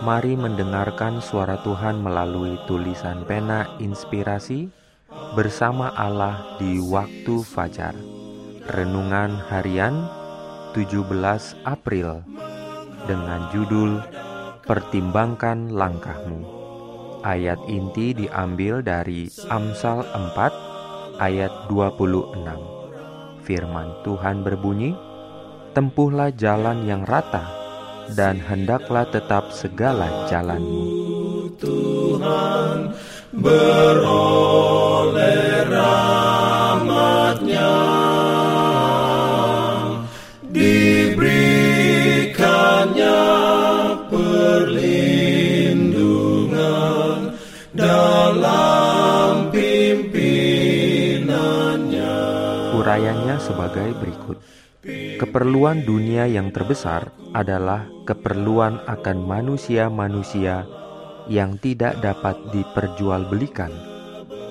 Mari mendengarkan suara Tuhan melalui tulisan pena inspirasi bersama Allah di waktu fajar. Renungan harian 17 April dengan judul Pertimbangkan langkahmu. Ayat inti diambil dari Amsal 4 ayat 26. Firman Tuhan berbunyi, Tempuhlah jalan yang rata dan hendaklah tetap segala jalanmu. Tuhan beroleh rahmatnya diberikannya perlindungan dalam pimpinannya. Urayanya sebagai berikut. Keperluan dunia yang terbesar adalah keperluan akan manusia-manusia yang tidak dapat diperjualbelikan,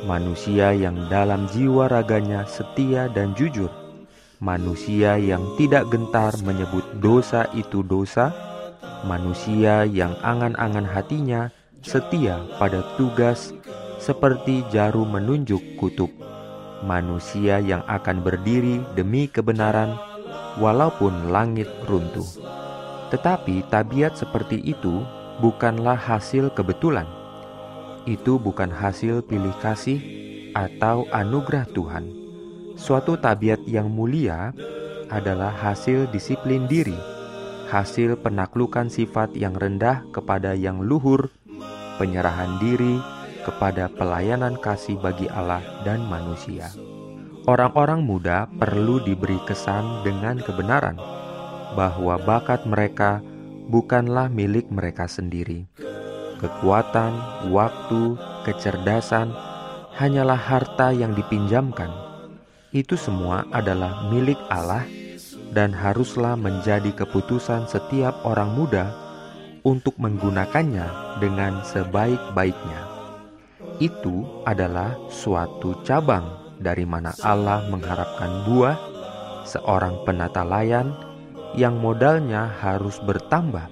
manusia yang dalam jiwa raganya setia dan jujur, manusia yang tidak gentar menyebut dosa itu dosa, manusia yang angan-angan hatinya setia pada tugas seperti jarum menunjuk kutub, manusia yang akan berdiri demi kebenaran walaupun langit runtuh. Tetapi tabiat seperti itu bukanlah hasil kebetulan. Itu bukan hasil pilih kasih atau anugerah Tuhan. Suatu tabiat yang mulia adalah hasil disiplin diri, hasil penaklukan sifat yang rendah kepada yang luhur, penyerahan diri kepada pelayanan kasih bagi Allah dan manusia. Orang-orang muda perlu diberi kesan dengan kebenaran bahwa bakat mereka bukanlah milik mereka sendiri. Kekuatan, waktu, kecerdasan hanyalah harta yang dipinjamkan. Itu semua adalah milik Allah dan haruslah menjadi keputusan setiap orang muda untuk menggunakannya dengan sebaik-baiknya. Itu adalah suatu cabang dari mana Allah mengharapkan buah seorang penata layan yang modalnya harus bertambah,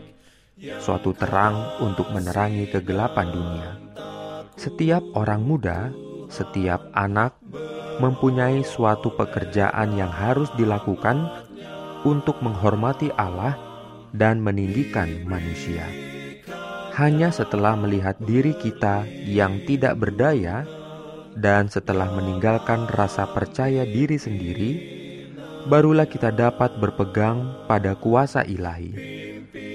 suatu terang untuk menerangi kegelapan dunia. Setiap orang muda, setiap anak mempunyai suatu pekerjaan yang harus dilakukan untuk menghormati Allah dan meninggikan manusia. Hanya setelah melihat diri kita yang tidak berdaya dan setelah meninggalkan rasa percaya diri sendiri, barulah kita dapat berpegang pada kuasa ilahi,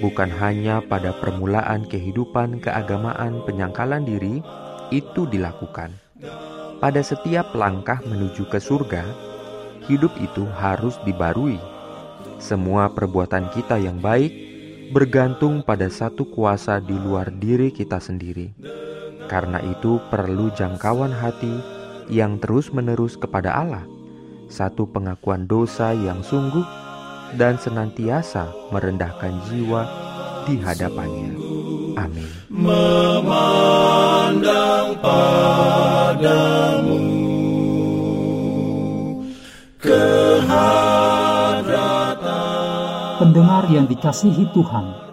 bukan hanya pada permulaan kehidupan keagamaan penyangkalan diri itu dilakukan. Pada setiap langkah menuju ke surga, hidup itu harus dibarui. Semua perbuatan kita yang baik bergantung pada satu kuasa di luar diri kita sendiri karena itu perlu jangkauan hati yang terus-menerus kepada Allah, satu pengakuan dosa yang sungguh dan senantiasa merendahkan jiwa di hadapannya. Amin. Memandang padamu Pendengar yang dikasihi Tuhan,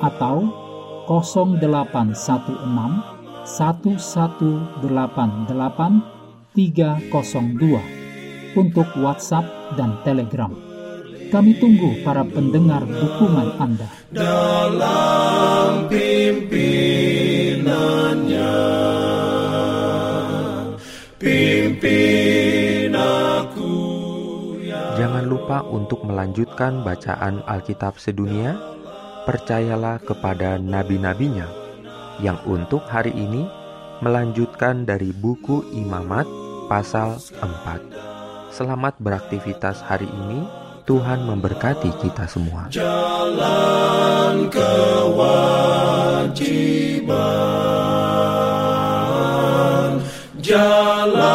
atau 0816 11888 302 untuk WhatsApp dan Telegram. Kami tunggu para pendengar dukungan Anda. Dalam pimpinannya, pimpin aku. Ya. Jangan lupa untuk melanjutkan bacaan Alkitab sedunia percayalah kepada nabi-nabinya yang untuk hari ini melanjutkan dari buku Imamat pasal 4. Selamat beraktivitas hari ini. Tuhan memberkati kita semua. Jalan kewajiban. Jalan